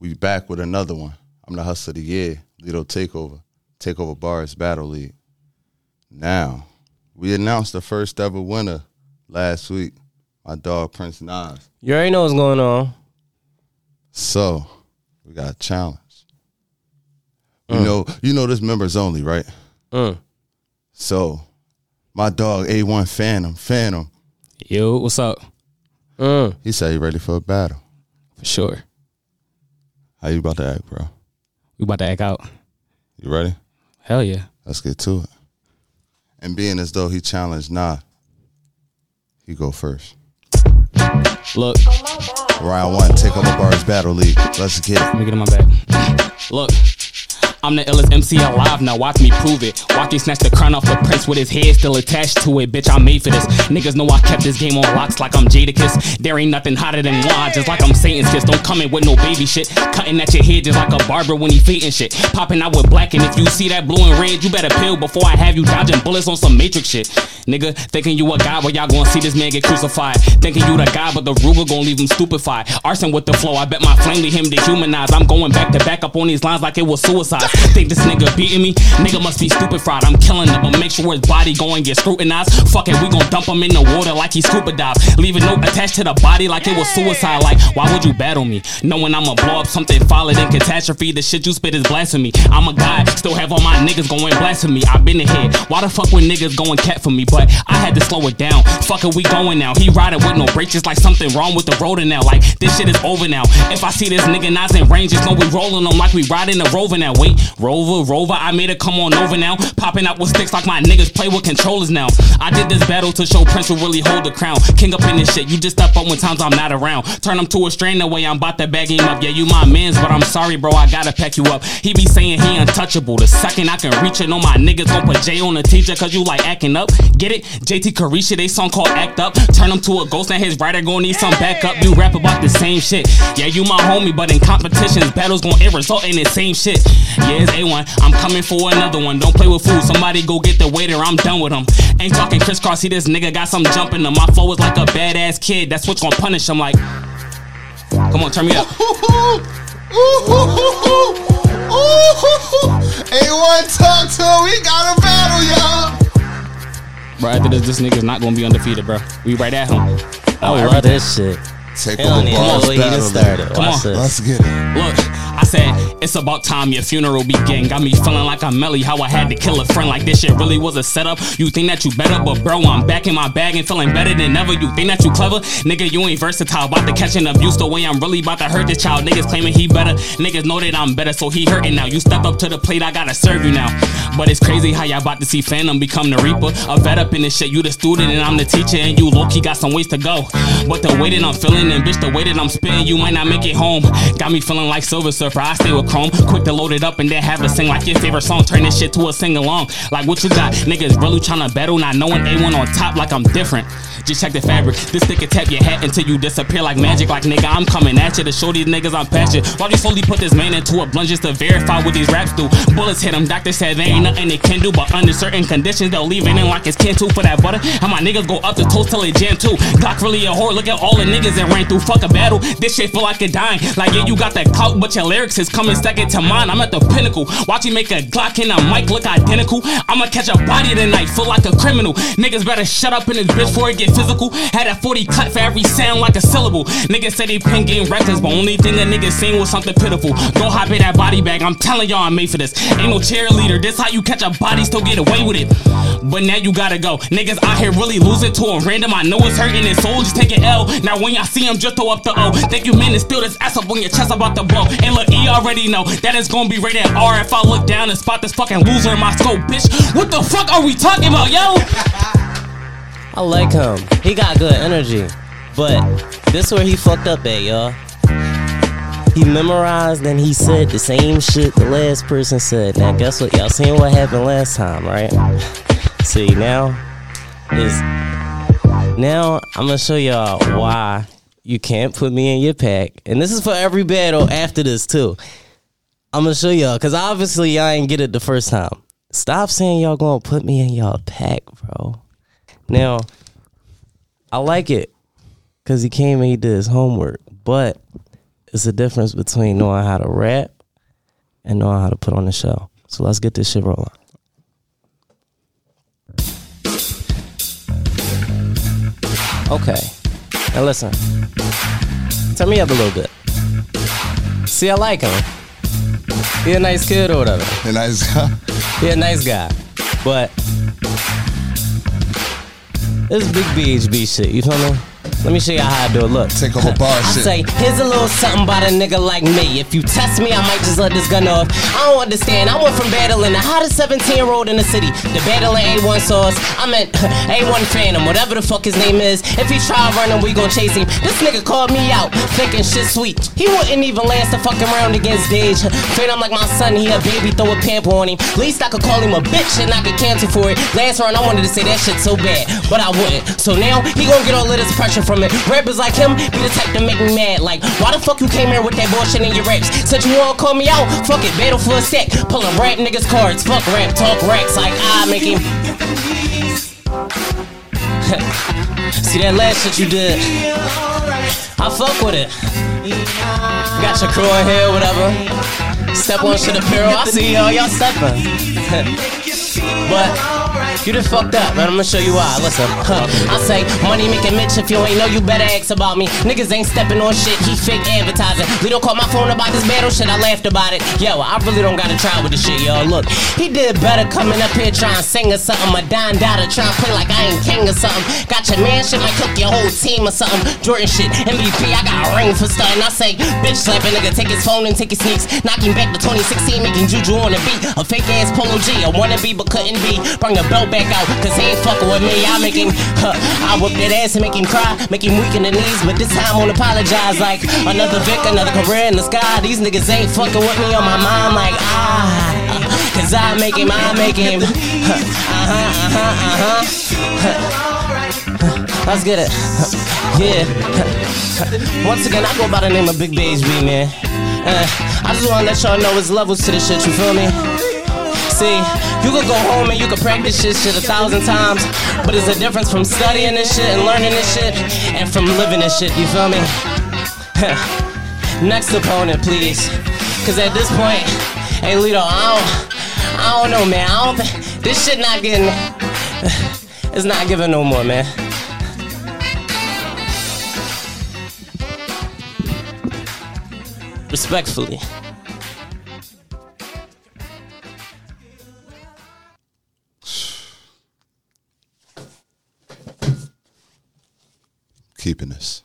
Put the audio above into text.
we back with another one. I'm the hustler of the year, Lido Takeover, Takeover Bars Battle League. Now, we announced the first ever winner last week. My dog Prince Naz. You already know what's going on. So we got a challenge. You know, you know this members only, right? Mm. So my dog A1 Phantom, Phantom, Yo, what's up? Mm. he said he ready for a battle. For sure. How you about to act, bro? We about to act out. You ready? Hell yeah. Let's get to it. And being as though he challenged Nah, he go first. Look, Round one, Takeover Bars Battle League. Let's get it. let me get in my bag. Look. I'm the illest MC alive, now watch me prove it. Watch me snatch the crown off the prince with his head still attached to it. Bitch, I'm made for this. Niggas know I kept this game on locks like I'm Jadakiss. There ain't nothing hotter than wine, just like I'm Satan's kiss. Don't come in with no baby shit. Cutting at your head just like a barber when he fading shit. Popping out with black, and if you see that blue and red, you better peel before I have you dodging bullets on some Matrix shit. Nigga, thinking you a god, but y'all gonna see this man get crucified. Thinking you the guy, but the Ruger gonna leave him stupefied. Arson with the flow, I bet my flame lead him dehumanized. I'm going back to back up on these lines like it was suicide. Think this nigga beating me? Nigga must be stupid fried. I'm killing him, but make sure his body go get scrutinized. Fuck it, we gon' dump him in the water like he scuba dives. Leave a note attached to the body like it was suicide. Like, why would you battle me? Knowing I'ma blow up something foller than catastrophe. The shit you spit is blasphemy. I'm a god, still have all my niggas going blasphemy. I been ahead. Why the fuck when niggas going cat for me? But I had to slow it down. Fuck it, we going now. He riding with no brakes, just like something wrong with the road now. Like, this shit is over now. If I see this nigga Naz in range, just know we rolling them like we riding a rover now. Wait, rover, rover, I made it come on over now. Popping out with sticks like my niggas play with controllers now. I did this battle to show Prince will really hold the crown. King up in this shit, you just step up when times I'm not around. Turn him to a strain the way I'm about to bag him up. Yeah, you my mans, but I'm sorry, bro, I gotta pack you up. He be saying he untouchable. The second I can reach it, know my niggas gon' put J on the teacher, cause you like acting up. Get it? JT Carisha, they song called Act Up. Turn him to a ghost and his writer gon' need some backup. You rap about the same shit. Yeah, you my homie, but in competitions, battles gon' it result in the same shit. Yeah, it's A1. I'm coming for another one. Don't play with food. Somebody go get the waiter. I'm done with him. Ain't talking crisscross. See this nigga got some jump in him. My flow is like a badass kid. That's what's gon' punish him. Like, come on, turn me up. A1 talk to him. We got a battle, y'all. Bro, after this, this nigga's not gonna be undefeated, bro. We right at him. I oh, love this shit. Take He don't over even know Bars what he done Battle Come on. Let's get it. Look, I said, it's about time your funeral begin. Got me feeling like I'm Melly, how I had to kill a friend. Like this shit really was a setup. You think that you better, but bro, I'm back in my bag and feeling better than ever. You think that you clever? Nigga, you ain't versatile. About to catch an abuse the way I'm really about to hurt this child. Niggas claiming he better. Niggas know that I'm better, so he hurting now. You step up to the plate, I gotta serve you now. But it's crazy how y'all about to see Phantom become the Reaper. A vet up in this shit, you the student and I'm the teacher, and you low key got some ways to go. But the way that I'm feeling and bitch, the way that I'm spitting, you might not make it home. Got me feeling like Silver Surfer. I stay with Chrome, quick to load it up and then have it sing like your favorite song. Turn this shit to a sing along. Like what you got, niggas really tryna battle, not knowing A1 on top like I'm different. Just check the fabric. This stick tap your hat until you disappear like magic. Like nigga, I'm coming at you to show these niggas I'm passionate. Why you slowly put this man into a blunt just to verify what these raps do? Bullets hit him. Doctor said there ain't nothing they can do, but under certain conditions they'll leave it in like it's can too for that butter. And my niggas go up the toast till they jam too. Glock really a whore. Look at all the niggas that ran through. Fuck a battle. This shit feel like a dying. Like yeah, you got that clout, but your lyrics is coming second to mine. I'm at the pinnacle. Watch me make a Glock and a mic look identical. I'ma catch a body tonight. Feel like a criminal. Niggas better shut up in this bitch before it get physical. Had a 40 cut for every sound like a syllable. Niggas said they pen game records, but only thing a nigga seen was something pitiful. Go hop in that body bag. I'm telling y'all I'm made for this. Ain't no cheerleader. This how you catch a body, still get away with it. But now you gotta go. Niggas out here really losing to a random. I know it's hurting his soul, just take an L. Now when y'all see him, just throw up the O. Think you mean to steal this ass up on your chest about the blow. And look, E already know that it's gonna be rated R if I look down and spot this fucking loser in my scope, bitch. What the fuck are we talking about, yo? I like him. He got good energy. But this is where he fucked up at, y'all. He memorized and he said the same shit the last person said. Now guess what? Y'all seen what happened last time, right? See now is now I'm gonna show y'all why you can't put me in your pack. And this is for every battle after this too. I'm gonna show y'all, cause obviously y'all ain't get it the first time. Stop saying y'all gonna put me in y'all pack, bro. Now, I like it because he came and he did his homework, but it's a difference between knowing how to rap and knowing how to put on the show. So let's get this shit rolling. Okay. Now listen. Turn me up a little bit. See, I like him. He a nice kid or whatever. And nice guy. He a nice guy. But this is big BHB shit, you feel me? Let me show y'all how I do it. Look. Take over bar I shit. say, here's a little something about a nigga like me. If you test me, I might just let this gun off. I don't understand. I went from battling the hottest 17 year old in the city to battling A1 sauce. I meant A1 Phantom, whatever the fuck his name is. If he try running, we gon' chase him. This nigga called me out, thinking shit sweet. He wouldn't even last a fucking round against Dage. I'm like my son, he a baby, throw a pamper on him. Least I could call him a bitch and I could cancel for it. Last round, I wanted to say that shit so bad, but I wouldn't. So now, he gon' get all of this pressure from it. Rappers like him be the type to make me mad. Like, why the fuck you came here with that bullshit in your raps? Said you wanna call me out? Fuck it, battle for a sec. Pull up rap niggas cards. Fuck rap, talk racks like I make him. See that last shit you did? I fuck with it. Got your crew in here, whatever. Step on shit apparel. I see y'all, y'all stepping. but you done fucked up, man. I'm gonna show you why. Listen, huh. I say, money making Mitch. If you ain't know, you better ask about me. Niggas ain't stepping on shit. He fake advertising. Lito called my phone about this battle shit. I laughed about it. Yo, I really don't gotta try with this shit, yo. Look, he did better coming up here trying to sing or something. A dime daughter trying to play like I ain't king or something. Got your man shit, might cook your whole team or something. Jordan shit, MVP, I got a ring for starting. I say, bitch slap nigga, take his phone and take his sneaks. Knock him back to 2016, making juju on the beat. A fake ass Polo G, a wannabe but couldn't be. Bring the belt back out, cause he ain't fucking with me. I make him, huh, I whip that ass and make him cry, make him weak in the knees. But this time I won't apologize. Like another Vic, another career in the sky. These niggas ain't fucking with me on my mind. Like ah, cause I make him, I make him. Uh huh, uh huh, uh huh. Let's get it. Yeah. Once again, I go by the name of Big Beige B, man. Uh, I just wanna let y'all know it's levels to this shit, you feel me? See, you could go home and you could practice this shit a thousand times, but there's a difference from studying this shit and learning this shit and from living this shit, you feel me? Next opponent, please. Cause at this point, hey Lito, I don't, I don't know, man. I don't think this shit not getting, it's not giving no more, man. Respectfully. Keeping this.